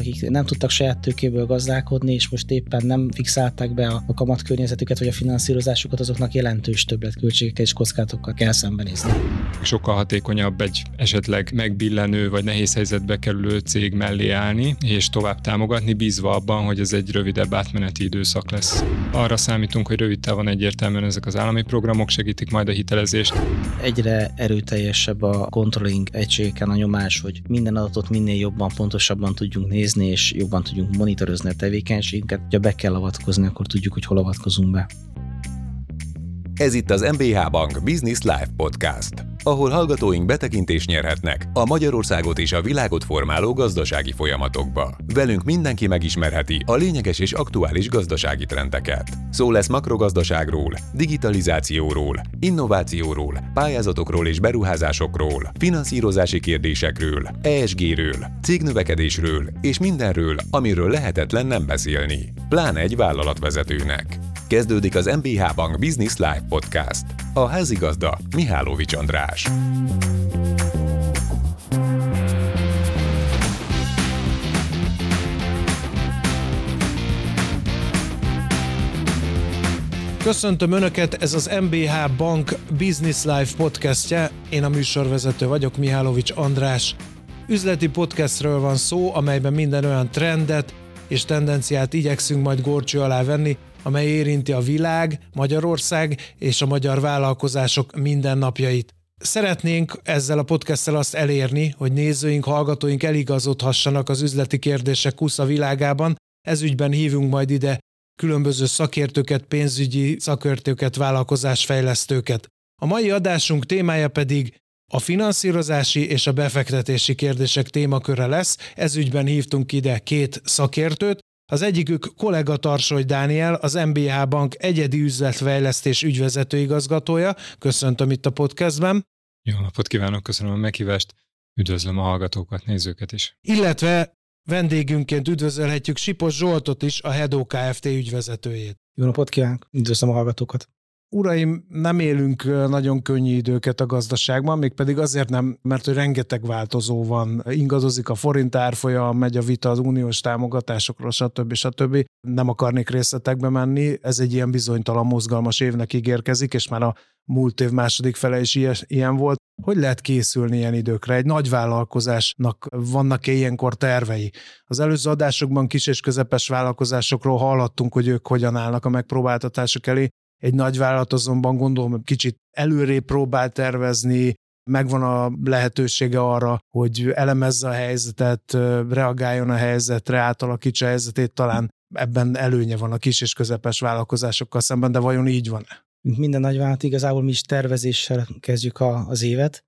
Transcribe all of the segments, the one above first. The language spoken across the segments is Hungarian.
akik nem tudtak saját tőkéből gazdálkodni, és most éppen nem fixálták be a, a kamatkörnyezetüket vagy a finanszírozásukat, azoknak jelentős többletköltségekkel és kockázatokkal kell szembenézni. Sokkal hatékonyabb egy esetleg megbillenő vagy nehéz helyzetbe kerülő cég mellé állni, és tovább támogatni, bízva abban, hogy ez egy rövidebb átmeneti időszak lesz. Arra számítunk, hogy rövid távon egyértelműen ezek az állami programok segítik majd a hitelezést. Egyre erőteljesebb a controlling egységeken a nyomás, hogy minden adatot minél jobban, pontosabban tudjunk nézni, és jobban tudjunk monitorozni a tevékenységünket. Ha be kell avatkozni, akkor tudjuk, hogy hol avatkozunk be. Ez itt az MBH Bank Business Live Podcast, ahol hallgatóink betekintést nyerhetnek a Magyarországot és a világot formáló gazdasági folyamatokba. Velünk mindenki megismerheti a lényeges és aktuális gazdasági trendeket. Szó lesz makrogazdaságról, digitalizációról, innovációról, pályázatokról és beruházásokról, finanszírozási kérdésekről, ESG-ről, cégnövekedésről és mindenről, amiről lehetetlen nem beszélni, pláne egy vállalatvezetőnek. Kezdődik az MBH Bank Business Live Podcast. A házigazda Mihálovics András. Köszöntöm Önöket, ez az MBH Bank Business Life podcastje. Én a műsorvezető vagyok, Mihálovics András. Üzleti podcastről van szó, amelyben minden olyan trendet és tendenciát igyekszünk majd gorcső alá venni, amely érinti a világ, Magyarország és a magyar vállalkozások mindennapjait. Szeretnénk ezzel a podcasttel azt elérni, hogy nézőink, hallgatóink eligazodhassanak az üzleti kérdések kusza világában. Ez ügyben hívunk majd ide különböző szakértőket, pénzügyi szakértőket, vállalkozásfejlesztőket. A mai adásunk témája pedig a finanszírozási és a befektetési kérdések témaköre lesz. Ez ügyben hívtunk ide két szakértőt, az egyikük kollega Tarsoly Dániel, az MBH Bank egyedi üzletfejlesztés ügyvezető igazgatója. Köszöntöm itt a podcastben. Jó napot kívánok, köszönöm a meghívást, üdvözlöm a hallgatókat, nézőket is. Illetve vendégünként üdvözölhetjük Sipos Zsoltot is, a Hedo Kft. ügyvezetőjét. Jó napot kívánok, üdvözlöm a hallgatókat. Uraim, nem élünk nagyon könnyű időket a gazdaságban, mégpedig azért nem, mert hogy rengeteg változó van, ingadozik a forint árfolyam, megy a vita az uniós támogatásokról, stb. stb. Nem akarnék részletekbe menni, ez egy ilyen bizonytalan, mozgalmas évnek ígérkezik, és már a múlt év második fele is ilyen volt. Hogy lehet készülni ilyen időkre? Egy nagy vállalkozásnak vannak-e ilyenkor tervei? Az előző adásokban kis és közepes vállalkozásokról hallhattunk, hogy ők hogyan állnak a megpróbáltatások elé. Egy nagy vállalat azonban gondolom kicsit előrébb próbál tervezni, megvan a lehetősége arra, hogy elemezze a helyzetet, reagáljon a helyzetre, átalakítsa a helyzetét, talán ebben előnye van a kis és közepes vállalkozásokkal szemben, de vajon így van-e? Mint minden nagyvállalat, igazából mi is tervezéssel kezdjük a, az évet.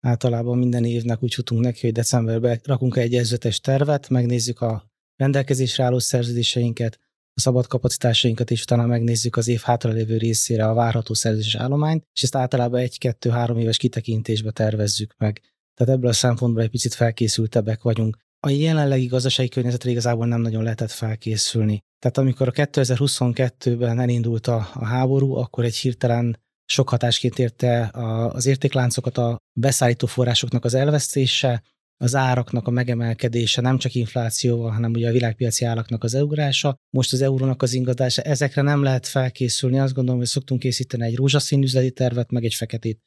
Általában minden évnek úgy futunk neki, hogy decemberben rakunk egy ezretes tervet, megnézzük a rendelkezésre álló szerződéseinket, a szabad kapacitásainkat, és utána megnézzük az év hátralévő részére a várható szerződés állományt, és ezt általában egy-kettő-három éves kitekintésbe tervezzük meg. Tehát ebből a szempontból egy picit felkészültebbek vagyunk. A jelenlegi gazdasági környezetre igazából nem nagyon lehetett felkészülni. Tehát amikor a 2022-ben elindult a, a háború, akkor egy hirtelen sok hatásként érte az értékláncokat a beszállító forrásoknak az elvesztése, az áraknak a megemelkedése, nem csak inflációval, hanem ugye a világpiaci áraknak az eugrása, most az eurónak az ingadása, ezekre nem lehet felkészülni. Azt gondolom, hogy szoktunk készíteni egy rózsaszín üzleti tervet, meg egy feketét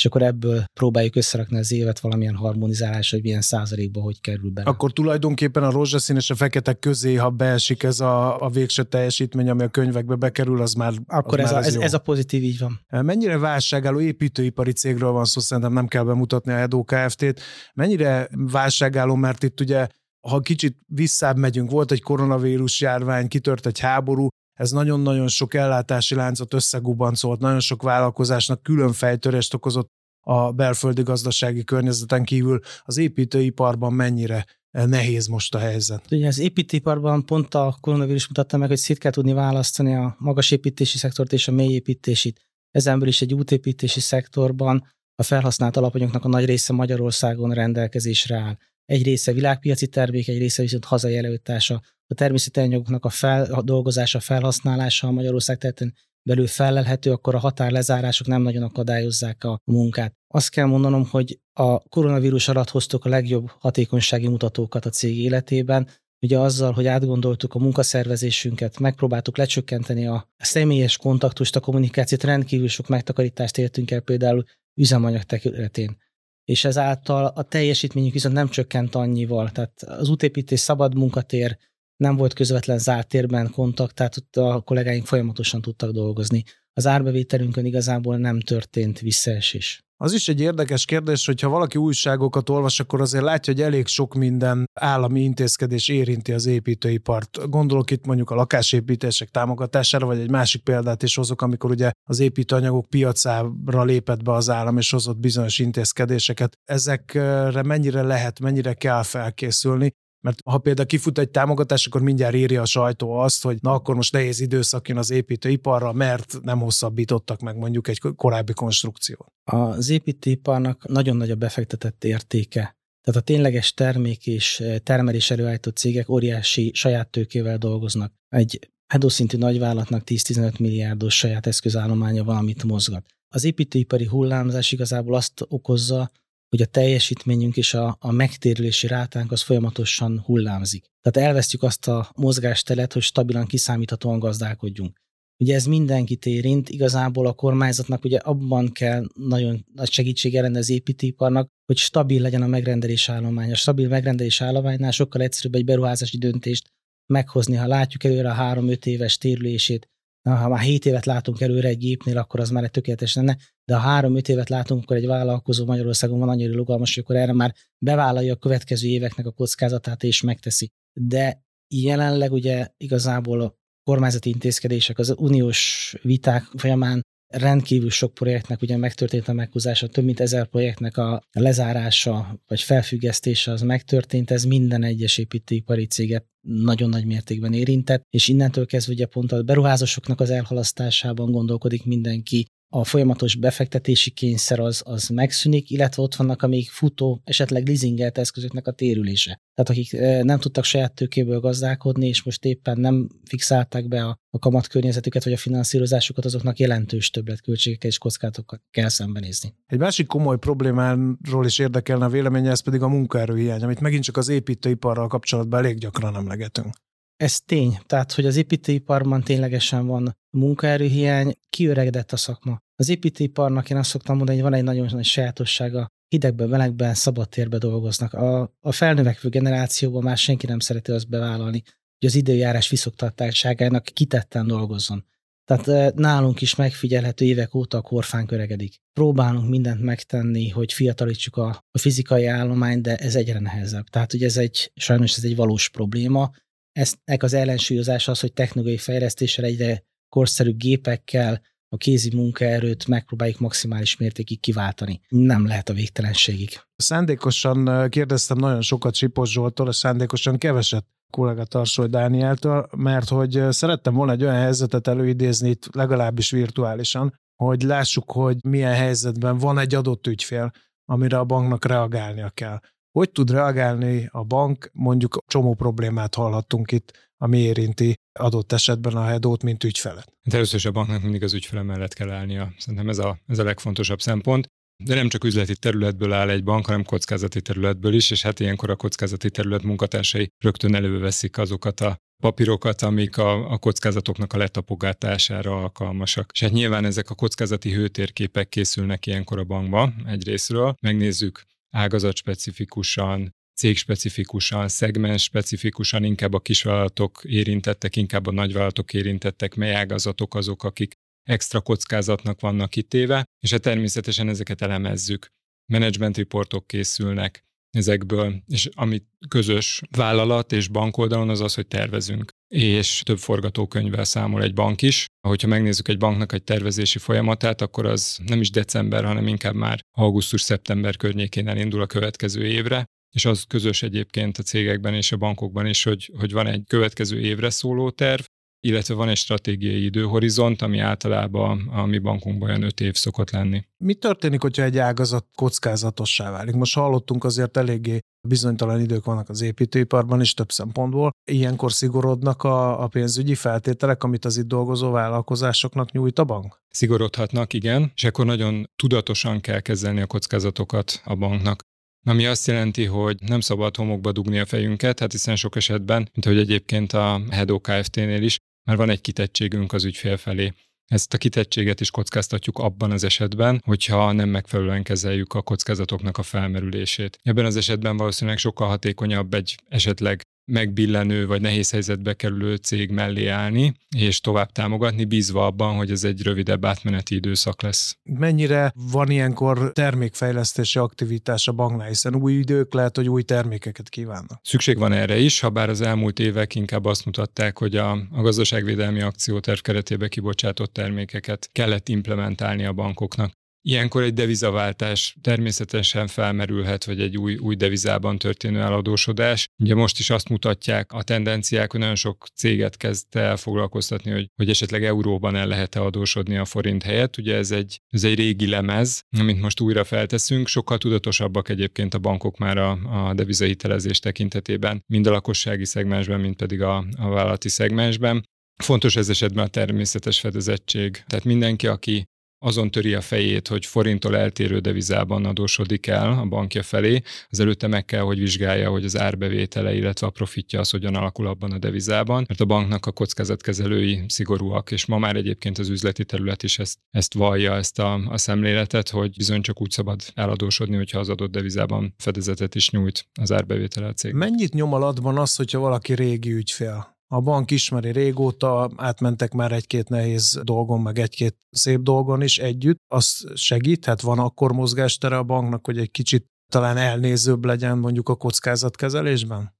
és akkor ebből próbáljuk összerakni az évet valamilyen harmonizálás, hogy milyen százalékban hogy kerül bele. Akkor tulajdonképpen a rózsaszín és a fekete közé, ha beesik ez a, a végső teljesítmény, ami a könyvekbe bekerül, az már Akkor az ez, már a, ez, ez a pozitív így van. Mennyire válságálló építőipari cégről van szó, szerintem nem kell bemutatni a Edo Kft-t. Mennyire válságálló, mert itt ugye ha kicsit visszább megyünk, volt egy koronavírus járvány, kitört egy háború, ez nagyon-nagyon sok ellátási láncot összegubancolt, nagyon sok vállalkozásnak külön fejtörést okozott a belföldi gazdasági környezeten kívül. Az építőiparban mennyire nehéz most a helyzet. Ugye az építőiparban pont a koronavírus mutatta meg, hogy szét kell tudni választani a magas építési szektort és a mély építését. Ezen is egy útépítési szektorban a felhasznált alapanyagoknak a nagy része Magyarországon rendelkezésre áll. Egy része világpiaci termék, egy része viszont hazai előítása a természeti anyagoknak a feldolgozása, felhasználása a Magyarország területén belül felelhető, akkor a határlezárások nem nagyon akadályozzák a munkát. Azt kell mondanom, hogy a koronavírus alatt hoztuk a legjobb hatékonysági mutatókat a cég életében, ugye azzal, hogy átgondoltuk a munkaszervezésünket, megpróbáltuk lecsökkenteni a személyes kontaktust, a kommunikációt, rendkívül sok megtakarítást értünk el például üzemanyag területén. És ezáltal a teljesítményünk viszont nem csökkent annyival. Tehát az útépítés szabad munkatér, nem volt közvetlen zárt térben kontakt, tehát ott a kollégáink folyamatosan tudtak dolgozni. Az árbevételünkön igazából nem történt visszaesés. Az is egy érdekes kérdés, hogy ha valaki újságokat olvas, akkor azért látja, hogy elég sok minden állami intézkedés érinti az építőipart. Gondolok itt mondjuk a lakásépítések támogatására, vagy egy másik példát is hozok, amikor ugye az építőanyagok piacára lépett be az állam, és hozott bizonyos intézkedéseket. Ezekre mennyire lehet, mennyire kell felkészülni, mert ha például kifut egy támogatás, akkor mindjárt írja a sajtó azt, hogy na akkor most nehéz időszak jön az építőiparra, mert nem hosszabbítottak meg mondjuk egy korábbi konstrukciót. Az építőiparnak nagyon nagy a befektetett értéke. Tehát a tényleges termék és termelés előállított cégek óriási saját tőkével dolgoznak. Egy hedószintű nagyvállalatnak 10-15 milliárdos saját eszközállománya van, amit mozgat. Az építőipari hullámzás igazából azt okozza, hogy a teljesítményünk és a, a megtérülési rátánk az folyamatosan hullámzik. Tehát elvesztjük azt a mozgástelet, hogy stabilan, kiszámíthatóan gazdálkodjunk. Ugye ez mindenkit érint, igazából a kormányzatnak ugye abban kell nagyon nagy segítség lenni az építőiparnak, hogy stabil legyen a megrendelés állomány. A stabil megrendelés állománynál sokkal egyszerűbb egy beruházási döntést meghozni, ha látjuk előre a három-öt éves térülését, ha már 7 évet látunk előre egy gépnél, akkor az már egy tökéletes lenne, de ha 3-5 évet látunk, akkor egy vállalkozó Magyarországon van annyira logalmas, hogy akkor erre már bevállalja a következő éveknek a kockázatát és megteszi. De jelenleg ugye igazából a kormányzati intézkedések, az uniós viták folyamán rendkívül sok projektnek ugye megtörtént a meghúzása, több mint ezer projektnek a lezárása vagy felfüggesztése az megtörtént, ez minden egyes építőipari céget nagyon nagy mértékben érintett, és innentől kezdve ugye pont a beruházásoknak az elhalasztásában gondolkodik mindenki, a folyamatos befektetési kényszer az, az megszűnik, illetve ott vannak a még futó, esetleg leasingelt eszközöknek a térülése. Tehát akik eh, nem tudtak saját tőkéből gazdálkodni, és most éppen nem fixálták be a, a kamat környezetüket, vagy a finanszírozásukat, azoknak jelentős többletköltségekkel és kockázatokkal kell szembenézni. Egy másik komoly problémáról is érdekelne a véleménye, ez pedig a munkaerőhiány, amit megint csak az építőiparral kapcsolatban elég gyakran emlegetünk. Ez tény. Tehát, hogy az építőiparban ténylegesen van munkaerőhiány, kiöregedett a szakma. Az építőiparnak én azt szoktam mondani, hogy van egy nagyon nagy sajátossága, hidegben, melegben, szabadtérbe dolgoznak. A, a felnövekvő generációban már senki nem szereti azt bevállalni, hogy az időjárás viszoktatásságának kitetten dolgozzon. Tehát nálunk is megfigyelhető évek óta a korfánk öregedik. Próbálunk mindent megtenni, hogy fiatalítsuk a, a fizikai állományt, de ez egyre nehezebb. Tehát, hogy ez egy, sajnos ez egy valós probléma, Eznek az ellensúlyozás az, hogy technológiai fejlesztéssel egyre korszerűbb gépekkel a kézi munkaerőt megpróbáljuk maximális mértékig kiváltani. Nem lehet a végtelenségig. Szándékosan kérdeztem nagyon sokat Sipos Zsoltól, és szándékosan keveset kollega Tarsoly Dánieltől, mert hogy szerettem volna egy olyan helyzetet előidézni itt legalábbis virtuálisan, hogy lássuk, hogy milyen helyzetben van egy adott ügyfél, amire a banknak reagálnia kell. Hogy tud reagálni a bank? Mondjuk csomó problémát hallhattunk itt, ami érinti adott esetben a hedót, mint ügyfelet. Hát először is a banknak mindig az ügyfele mellett kell állnia. Szerintem ez a, ez a legfontosabb szempont. De nem csak üzleti területből áll egy bank, hanem kockázati területből is, és hát ilyenkor a kockázati terület munkatársai rögtön előveszik azokat a papírokat, amik a, a kockázatoknak a letapogatására alkalmasak. És hát nyilván ezek a kockázati hőtérképek készülnek ilyenkor a bankba egyrésztről. Megnézzük ágazat specifikusan, cég specifikusan, szegmens specifikusan, inkább a kisvállalatok érintettek, inkább a nagyvállalatok érintettek, mely ágazatok azok, akik extra kockázatnak vannak kitéve, és hát természetesen ezeket elemezzük. Management reportok készülnek ezekből, és ami közös vállalat és bankoldalon az az, hogy tervezünk. És több forgatókönyvvel számol egy bank is. Hogyha megnézzük egy banknak egy tervezési folyamatát, akkor az nem is december, hanem inkább már augusztus-szeptember környékén elindul a következő évre, és az közös egyébként a cégekben és a bankokban is, hogy, hogy van egy következő évre szóló terv, illetve van egy stratégiai időhorizont, ami általában a mi bankunkban olyan öt év szokott lenni. Mi történik, hogyha egy ágazat kockázatossá válik? Most hallottunk azért eléggé bizonytalan idők vannak az építőiparban is több szempontból. Ilyenkor szigorodnak a, a pénzügyi feltételek, amit az itt dolgozó vállalkozásoknak nyújt a bank? Szigorodhatnak, igen, és akkor nagyon tudatosan kell kezelni a kockázatokat a banknak. ami azt jelenti, hogy nem szabad homokba dugni a fejünket, hát hiszen sok esetben, mint ahogy egyébként a Hedo Kft-nél is, már van egy kitettségünk az ügyfél felé. Ezt a kitettséget is kockáztatjuk abban az esetben, hogyha nem megfelelően kezeljük a kockázatoknak a felmerülését. Ebben az esetben valószínűleg sokkal hatékonyabb egy esetleg megbillenő vagy nehéz helyzetbe kerülő cég mellé állni, és tovább támogatni, bízva abban, hogy ez egy rövidebb átmeneti időszak lesz. Mennyire van ilyenkor termékfejlesztési aktivitás a banknál, hiszen új idők lehet, hogy új termékeket kívánnak. Szükség van erre is, ha bár az elmúlt évek inkább azt mutatták, hogy a, a gazdaságvédelmi akcióterv keretében kibocsátott termékeket kellett implementálni a bankoknak. Ilyenkor egy devizaváltás természetesen felmerülhet, vagy egy új, új devizában történő eladósodás. Ugye most is azt mutatják a tendenciák, hogy nagyon sok céget kezd el foglalkoztatni, hogy, hogy esetleg euróban el lehet-e adósodni a forint helyett. Ugye ez egy, ez egy régi lemez, amit most újra felteszünk. Sokkal tudatosabbak egyébként a bankok már a, a devizahitelezés tekintetében, mind a lakossági szegmensben, mind pedig a, a vállalati szegmensben. Fontos ez esetben a természetes fedezettség. Tehát mindenki, aki azon töri a fejét, hogy forinttól eltérő devizában adósodik el a bankja felé, az előtte meg kell, hogy vizsgálja, hogy az árbevétele, illetve a profitja az hogyan alakul abban a devizában, mert a banknak a kockázatkezelői szigorúak, és ma már egyébként az üzleti terület is ezt, ezt vallja, ezt a, a szemléletet, hogy bizony csak úgy szabad eladósodni, hogyha az adott devizában fedezetet is nyújt az árbevétele a cég. Mennyit nyom alatban az, hogyha valaki régi ügyfél? A bank ismeri régóta, átmentek már egy-két nehéz dolgon, meg egy-két szép dolgon is együtt. Az segíthet, van akkor mozgástere a banknak, hogy egy kicsit talán elnézőbb legyen mondjuk a kockázatkezelésben?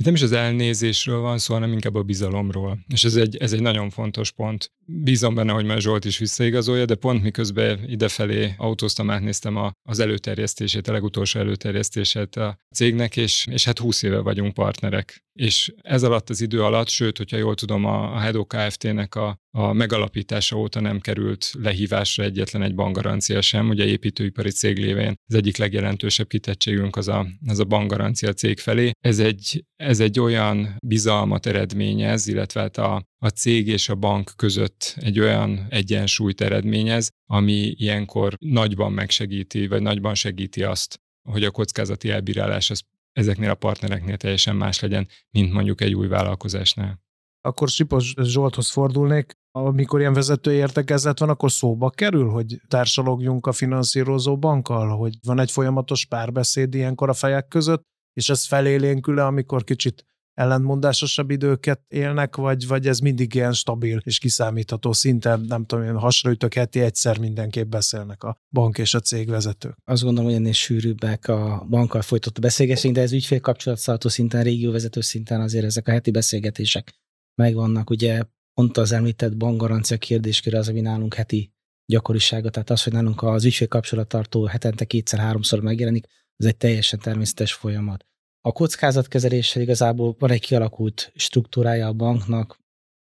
Itt nem is az elnézésről van szó, hanem inkább a bizalomról. És ez egy, ez egy nagyon fontos pont. Bízom benne, hogy már Zsolt is visszaigazolja, de pont miközben idefelé autóztam, átnéztem a, az előterjesztését, a legutolsó előterjesztését a cégnek, és, és hát 20 éve vagyunk partnerek. És ez alatt az idő alatt, sőt, hogyha jól tudom, a, a Hedo Kft-nek a, a megalapítása óta nem került lehívásra egyetlen egy bankgarancia sem. Ugye építőipari cég lévén az egyik legjelentősebb kitettségünk az a, az a bankgarancia cég felé. Ez egy, ez egy olyan bizalmat eredményez, illetve hát a, a cég és a bank között egy olyan egyensúlyt eredményez, ami ilyenkor nagyban megsegíti, vagy nagyban segíti azt, hogy a kockázati elbírálás az ezeknél a partnereknél teljesen más legyen, mint mondjuk egy új vállalkozásnál. Akkor Sipos Zsolthoz fordulnék, amikor ilyen vezető értekezlet van, akkor szóba kerül, hogy társalogjunk a finanszírozó bankkal, hogy van egy folyamatos párbeszéd ilyenkor a fejek között, és ez felélénkül amikor kicsit ellentmondásosabb időket élnek, vagy, vagy ez mindig ilyen stabil és kiszámítható szinten, nem tudom, én hasraütök heti egyszer mindenképp beszélnek a bank és a cég vezetők. Azt gondolom, hogy ennél sűrűbbek a bankkal folytatott beszélgetések, de ez ügyfél kapcsolatszaltó szinten, régióvezető szinten azért ezek a heti beszélgetések megvannak. Ugye pont az említett bankgarancia kérdéskére az, ami nálunk heti gyakorisága, tehát az, hogy nálunk az ügyfél kapcsolattartó hetente kétszer-háromszor megjelenik, ez egy teljesen természetes folyamat. A kockázatkezeléssel igazából van egy kialakult struktúrája a banknak,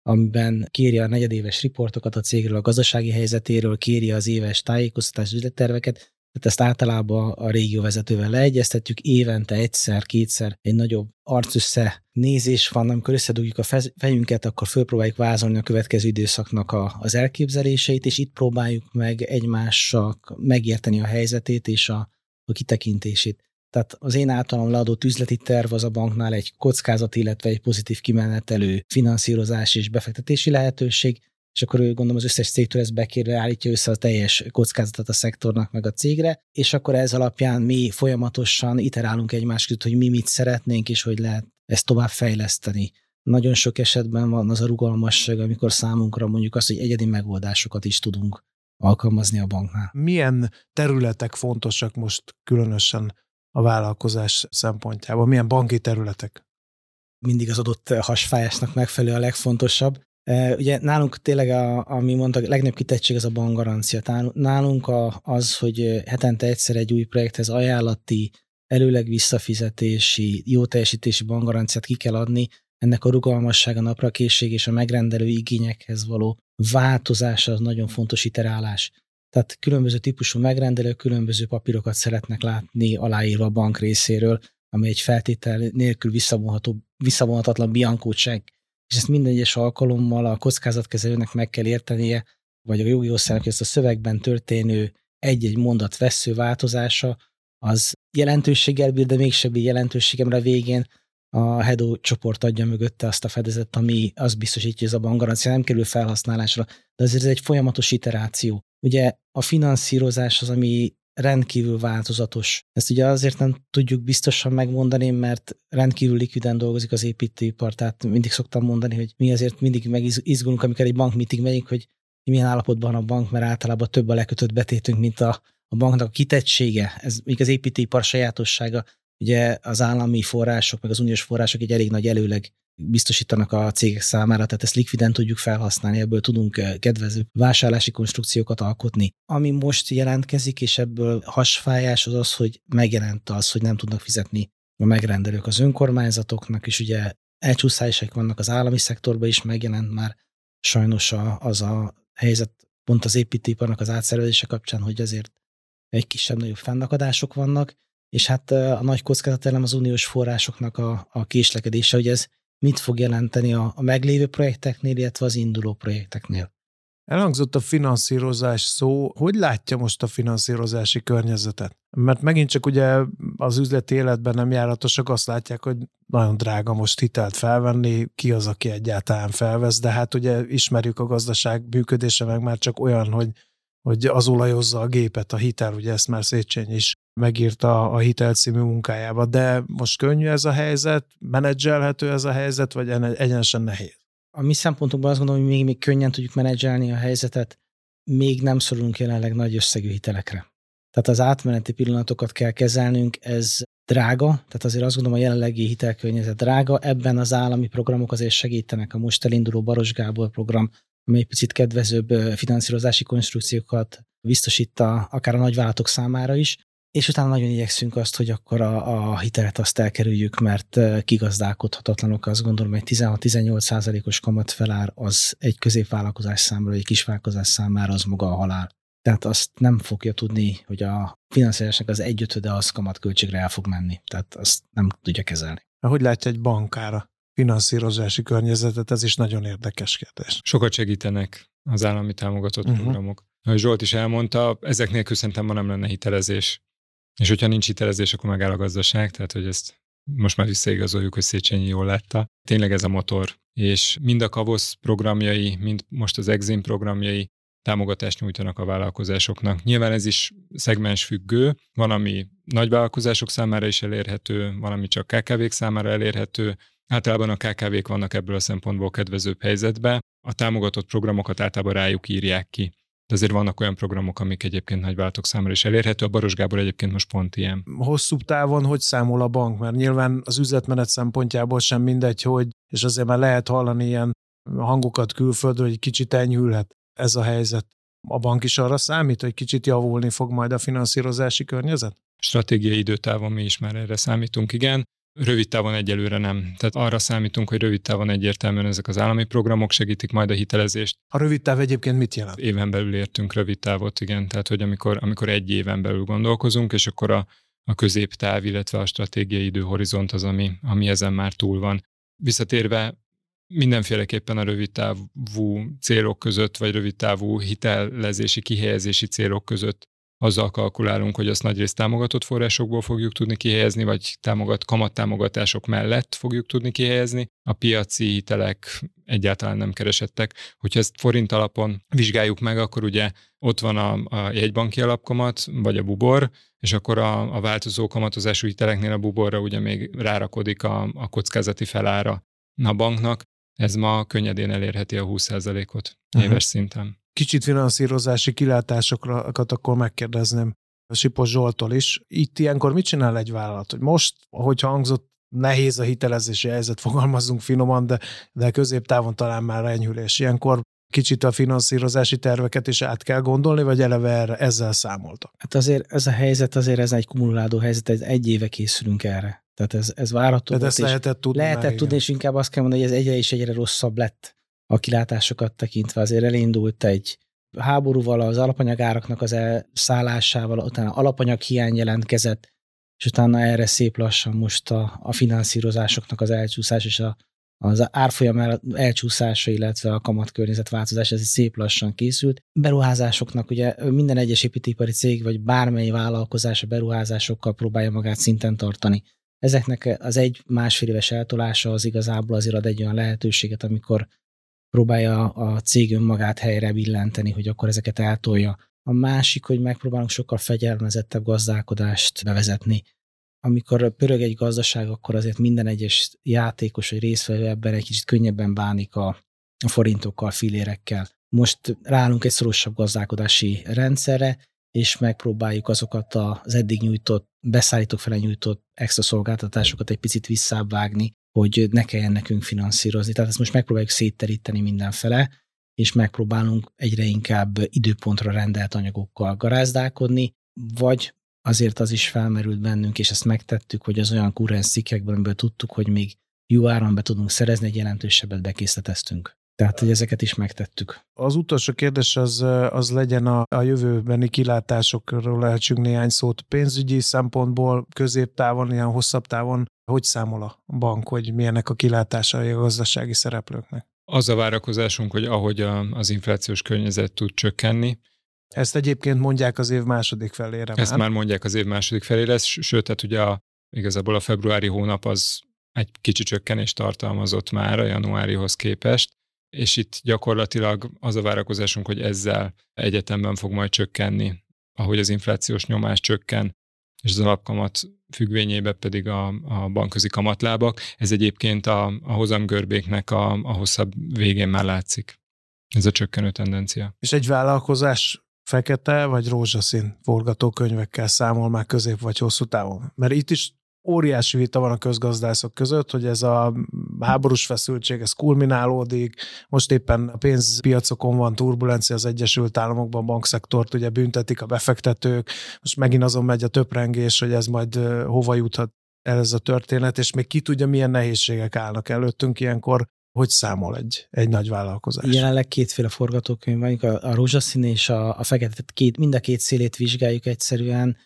amiben kéri a negyedéves riportokat a cégről, a gazdasági helyzetéről, kéri az éves tájékoztatás üzletterveket, tehát ezt általában a régióvezetővel leegyeztetjük, évente egyszer, kétszer egy nagyobb arcössze nézés van, amikor összedugjuk a fejünket, akkor fölpróbáljuk vázolni a következő időszaknak a, az elképzeléseit, és itt próbáljuk meg egymással megérteni a helyzetét és a, a kitekintését. Tehát az én általam leadott üzleti terv az a banknál egy kockázat, illetve egy pozitív kimenetelő finanszírozás és befektetési lehetőség, és akkor ő gondolom az összes cégtől ezt bekérve állítja össze a teljes kockázatot a szektornak meg a cégre, és akkor ez alapján mi folyamatosan iterálunk egymás között, hogy mi mit szeretnénk, és hogy lehet ezt tovább fejleszteni. Nagyon sok esetben van az a rugalmasság, amikor számunkra mondjuk azt, hogy egyedi megoldásokat is tudunk alkalmazni a banknál. Milyen területek fontosak most különösen a vállalkozás szempontjából? Milyen banki területek? Mindig az adott hasfájásnak megfelelő a legfontosabb. Ugye nálunk tényleg, a, ami mondta, a legnagyobb kitettség az a bankgarancia. Nálunk a, az, hogy hetente egyszer egy új projekthez ajánlati, előleg visszafizetési, jó teljesítési bankgaranciát ki kell adni, ennek a rugalmassága, naprakészség és a megrendelő igényekhez való változása az nagyon fontos iterálás. Tehát különböző típusú megrendelők különböző papírokat szeretnek látni aláírva a bank részéről, ami egy feltétel nélkül visszavonható, visszavonhatatlan biankótság. És ezt minden egyes alkalommal a kockázatkezelőnek meg kell értenie, vagy a jogi osztálynak, hogy ezt a szövegben történő egy-egy mondat vesző változása, az jelentőséggel bír, de mégsem bír jelentőségemre a végén a Hedo csoport adja mögötte azt a fedezet, ami azt biztosítja, hogy ez a bankgarancia nem kerül felhasználásra, de azért ez egy folyamatos iteráció. Ugye a finanszírozás az, ami rendkívül változatos. Ezt ugye azért nem tudjuk biztosan megmondani, mert rendkívül likviden dolgozik az építőipar, tehát mindig szoktam mondani, hogy mi azért mindig megizgulunk, amikor egy bankmitig megyünk, hogy milyen állapotban a bank, mert általában több a lekötött betétünk, mint a, a banknak a kitettsége. Ez még az építőipar sajátossága. Ugye az állami források, meg az uniós források egy elég nagy előleg biztosítanak a cégek számára, tehát ezt likviden tudjuk felhasználni, ebből tudunk eh, kedvező vásárlási konstrukciókat alkotni. Ami most jelentkezik, és ebből hasfájás az az, hogy megjelent az, hogy nem tudnak fizetni a megrendelők az önkormányzatoknak, és ugye elcsúszások vannak az állami szektorban is, megjelent már sajnos az a helyzet pont az építőiparnak az átszervezése kapcsán, hogy azért egy kisebb-nagyobb fennakadások vannak, és hát eh, a nagy kockázatelem az uniós forrásoknak a, a késlekedése, hogy ez mit fog jelenteni a, a meglévő projekteknél, illetve az induló projekteknél. Elhangzott a finanszírozás szó. Hogy látja most a finanszírozási környezetet? Mert megint csak ugye az üzleti életben nem járatosak azt látják, hogy nagyon drága most hitelt felvenni, ki az, aki egyáltalán felvesz, de hát ugye ismerjük a gazdaság működése meg már csak olyan, hogy hogy az olajozza a gépet, a hitel, ugye ezt már Széchenyi is megírta a Hitel című munkájába, de most könnyű ez a helyzet, menedzselhető ez a helyzet, vagy egyenesen nehéz? A mi szempontunkban azt gondolom, hogy még, még könnyen tudjuk menedzselni a helyzetet, még nem szorulunk jelenleg nagy összegű hitelekre. Tehát az átmeneti pillanatokat kell kezelnünk, ez drága, tehát azért azt gondolom a jelenlegi hitelkörnyezet drága, ebben az állami programok azért segítenek, a most elinduló Baros Gábor program, amely picit kedvezőbb finanszírozási konstrukciókat biztosít a, akár a nagyvállalatok számára is, és utána nagyon igyekszünk azt, hogy akkor a, a hitelet azt elkerüljük, mert kigazdálkodhatatlanok, azt gondolom, hogy 16-18 százalékos kamat felár az egy középvállalkozás számára, egy kisvállalkozás számára az maga a halál. Tehát azt nem fogja tudni, hogy a finanszírozásnak az egyötöde az kamatköltségre el fog menni. Tehát azt nem tudja kezelni. Hogy látja egy bankára finanszírozási környezetet? Ez is nagyon érdekes kérdés. Sokat segítenek az állami támogatott uh-huh. programok. Ahogy Zsolt is elmondta, ezek nélkül szerintem ma nem lenne hitelezés. És hogyha nincs hitelezés, akkor megáll a gazdaság, tehát hogy ezt most már visszaigazoljuk, hogy Széchenyi jól látta. Tényleg ez a motor. És mind a Kavosz programjai, mind most az Exim programjai támogatást nyújtanak a vállalkozásoknak. Nyilván ez is szegmens függő, van, ami nagy vállalkozások számára is elérhető, van, ami csak KKV-k számára elérhető. Általában a KKV-k vannak ebből a szempontból kedvezőbb helyzetbe. A támogatott programokat általában rájuk írják ki de azért vannak olyan programok, amik egyébként nagyvállalatok számára is elérhető. A Baros Gábor egyébként most pont ilyen. Hosszú távon hogy számol a bank? Mert nyilván az üzletmenet szempontjából sem mindegy, hogy, és azért már lehet hallani ilyen hangokat külföldről, hogy kicsit enyhülhet ez a helyzet. A bank is arra számít, hogy kicsit javulni fog majd a finanszírozási környezet? Stratégiai időtávon mi is már erre számítunk, igen. Rövid távon egyelőre nem. Tehát arra számítunk, hogy rövid távon egyértelműen ezek az állami programok segítik majd a hitelezést. A rövid táv egyébként mit jelent? Éven belül értünk rövid távot, igen. Tehát, hogy amikor, amikor egy éven belül gondolkozunk, és akkor a, a középtáv, illetve a stratégiai időhorizont az, ami, ami ezen már túl van. Visszatérve mindenféleképpen a rövid távú célok között, vagy rövid távú hitelezési, kihelyezési célok között azzal kalkulálunk, hogy azt nagyrészt támogatott forrásokból fogjuk tudni kihelyezni, vagy támogat, kamattámogatások mellett fogjuk tudni kihelyezni. A piaci hitelek egyáltalán nem keresettek. Hogyha ezt forint alapon vizsgáljuk meg, akkor ugye ott van a, a jegybanki alapkamat, vagy a bubor, és akkor a, a változó kamatozású hiteleknél a buborra ugye még rárakodik a, a kockázati felára a banknak. Ez ma könnyedén elérheti a 20%-ot éves uh-huh. szinten kicsit finanszírozási kilátásokat akkor megkérdezném Sipos Zsoltól is. Itt ilyenkor mit csinál egy vállalat? Hogy most, hogyha hangzott, nehéz a hitelezési helyzet, fogalmazzunk finoman, de, de középtávon talán már enyhülés. Ilyenkor kicsit a finanszírozási terveket is át kell gondolni, vagy eleve erre, ezzel számoltak? Hát azért ez a helyzet, azért ez egy kumuláló helyzet, ez egy éve készülünk erre. Tehát ez, ez várható. Tehát ezt lehetett tudni. Lehetett tudni, és inkább azt kell mondani, hogy ez egyre és egyre rosszabb lett a kilátásokat tekintve azért elindult egy háborúval, az alapanyagáraknak az elszállásával, utána alapanyag hiány jelentkezett, és utána erre szép lassan most a, a finanszírozásoknak az elcsúszás és a, az árfolyam elcsúszása, illetve a kamatkörnyezet változás, ez egy szép lassan készült. Beruházásoknak ugye minden egyes építőipari cég, vagy bármely vállalkozás a beruházásokkal próbálja magát szinten tartani. Ezeknek az egy-másfél éves eltolása az igazából azért ad egy olyan lehetőséget, amikor próbálja a cég önmagát helyre billenteni, hogy akkor ezeket eltolja. A másik, hogy megpróbálunk sokkal fegyelmezettebb gazdálkodást bevezetni amikor pörög egy gazdaság, akkor azért minden egyes játékos vagy részvevő ebben egy kicsit könnyebben bánik a, forintokkal, filérekkel. Most ráállunk egy szorosabb gazdálkodási rendszerre, és megpróbáljuk azokat az eddig nyújtott, beszállítók fele nyújtott extra szolgáltatásokat egy picit visszávágni, hogy ne kelljen nekünk finanszírozni. Tehát ezt most megpróbáljuk szétteríteni mindenfele, és megpróbálunk egyre inkább időpontra rendelt anyagokkal garázdálkodni, vagy azért az is felmerült bennünk, és ezt megtettük, hogy az olyan kurrens cikkekből, amiből tudtuk, hogy még jó áron be tudunk szerezni, egy jelentősebbet bekészleteztünk. Tehát, hogy ezeket is megtettük. Az utolsó kérdés az, az legyen a, a jövőbeni kilátásokról lehetünk néhány szót. Pénzügyi szempontból, középtávon, ilyen hosszabb távon, hogy számol a bank, hogy milyenek a kilátásai a gazdasági szereplőknek? Az a várakozásunk, hogy ahogy a, az inflációs környezet tud csökkenni, ezt egyébként mondják az év második felére. Ezt már, már mondják az év második felére, sőt, tehát ugye a, igazából a februári hónap az egy kicsi csökkenést tartalmazott már a januárihoz képest, és itt gyakorlatilag az a várakozásunk, hogy ezzel egyetemben fog majd csökkenni, ahogy az inflációs nyomás csökken, és az alapkamat függvényében pedig a, a bankközi kamatlábak. Ez egyébként a, a hozamgörbéknek a, a hosszabb végén már látszik. Ez a csökkenő tendencia. És egy vállalkozás fekete vagy rózsaszín forgatókönyvekkel számol már közép vagy hosszú távon. Mert itt is óriási vita van a közgazdászok között, hogy ez a háborús feszültség, ez kulminálódik, most éppen a pénzpiacokon van turbulencia az Egyesült Államokban, bankszektort ugye büntetik a befektetők, most megint azon megy a töprengés, hogy ez majd hova juthat ez a történet, és még ki tudja, milyen nehézségek állnak előttünk ilyenkor, hogy számol egy, egy nagy vállalkozás? Jelenleg kétféle forgatókönyv van, a, a rózsaszín és a, a fekete, két, mind a két szélét vizsgáljuk egyszerűen.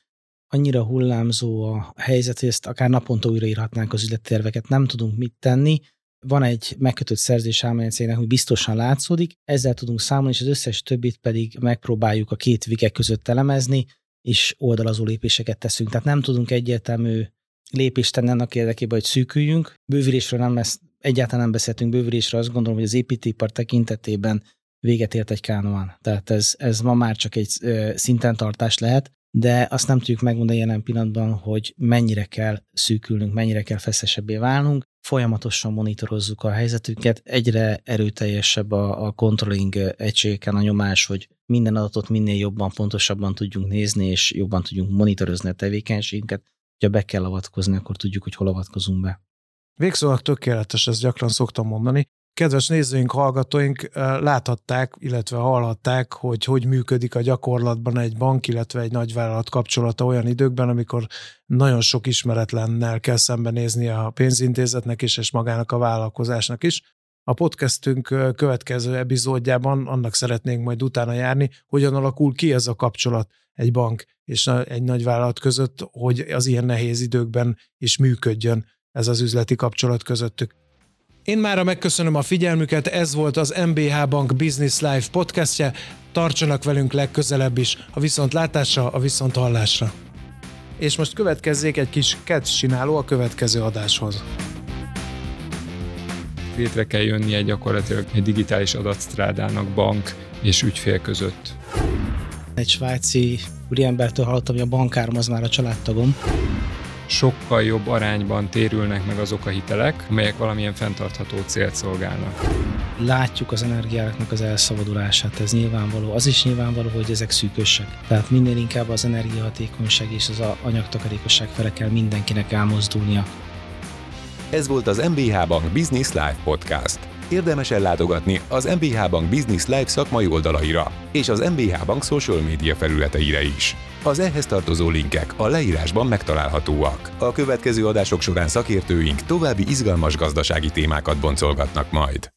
Annyira hullámzó a helyzet, hogy ezt akár naponta újraírhatnánk az üzletterveket, nem tudunk mit tenni. Van egy megkötött szerzés cégnek, hogy biztosan látszódik, ezzel tudunk számolni, és az összes többit pedig megpróbáljuk a két vige között elemezni, és oldalazó lépéseket teszünk. Tehát nem tudunk egyértelmű lépést tenni annak érdekében, hogy szűküljünk. Bővülésről nem lesz egyáltalán nem beszéltünk bővülésre, azt gondolom, hogy az építőipar tekintetében véget ért egy kánoán. Tehát ez, ez ma már csak egy szinten tartás lehet, de azt nem tudjuk megmondani jelen pillanatban, hogy mennyire kell szűkülnünk, mennyire kell feszesebbé válnunk. Folyamatosan monitorozzuk a helyzetünket, egyre erőteljesebb a, a controlling egységeken a nyomás, hogy minden adatot minél jobban, pontosabban tudjunk nézni, és jobban tudjunk monitorozni a tevékenységünket. Ha be kell avatkozni, akkor tudjuk, hogy hol avatkozunk be. Végszónak tökéletes, ezt gyakran szoktam mondani. Kedves nézőink, hallgatóink láthatták, illetve hallhatták, hogy hogy működik a gyakorlatban egy bank, illetve egy nagyvállalat kapcsolata olyan időkben, amikor nagyon sok ismeretlennel kell szembenézni a pénzintézetnek is, és magának a vállalkozásnak is. A podcastünk következő epizódjában annak szeretnénk majd utána járni, hogyan alakul ki ez a kapcsolat egy bank és egy nagyvállalat között, hogy az ilyen nehéz időkben is működjön ez az üzleti kapcsolat közöttük. Én mára megköszönöm a figyelmüket, ez volt az MBH Bank Business Life podcastje. Tartsanak velünk legközelebb is, a viszontlátásra, a viszont hallásra. És most következzék egy kis catch csináló a következő adáshoz. Létre kell jönnie gyakorlatilag egy digitális adatstrádának bank és ügyfél között. Egy svájci úriembertől hallottam, hogy a bankárom az már a családtagom sokkal jobb arányban térülnek meg azok a hitelek, amelyek valamilyen fenntartható célt szolgálnak. Látjuk az energiáknak az elszabadulását, ez nyilvánvaló. Az is nyilvánvaló, hogy ezek szűkösek. Tehát minél inkább az energiahatékonyság és az anyagtakarékosság fele kell mindenkinek elmozdulnia. Ez volt az MBH Bank Business Live Podcast. Érdemes ellátogatni az MBH Bank Business Live szakmai oldalaira és az MBH Bank social média felületeire is. Az ehhez tartozó linkek a leírásban megtalálhatóak. A következő adások során szakértőink további izgalmas gazdasági témákat boncolgatnak majd.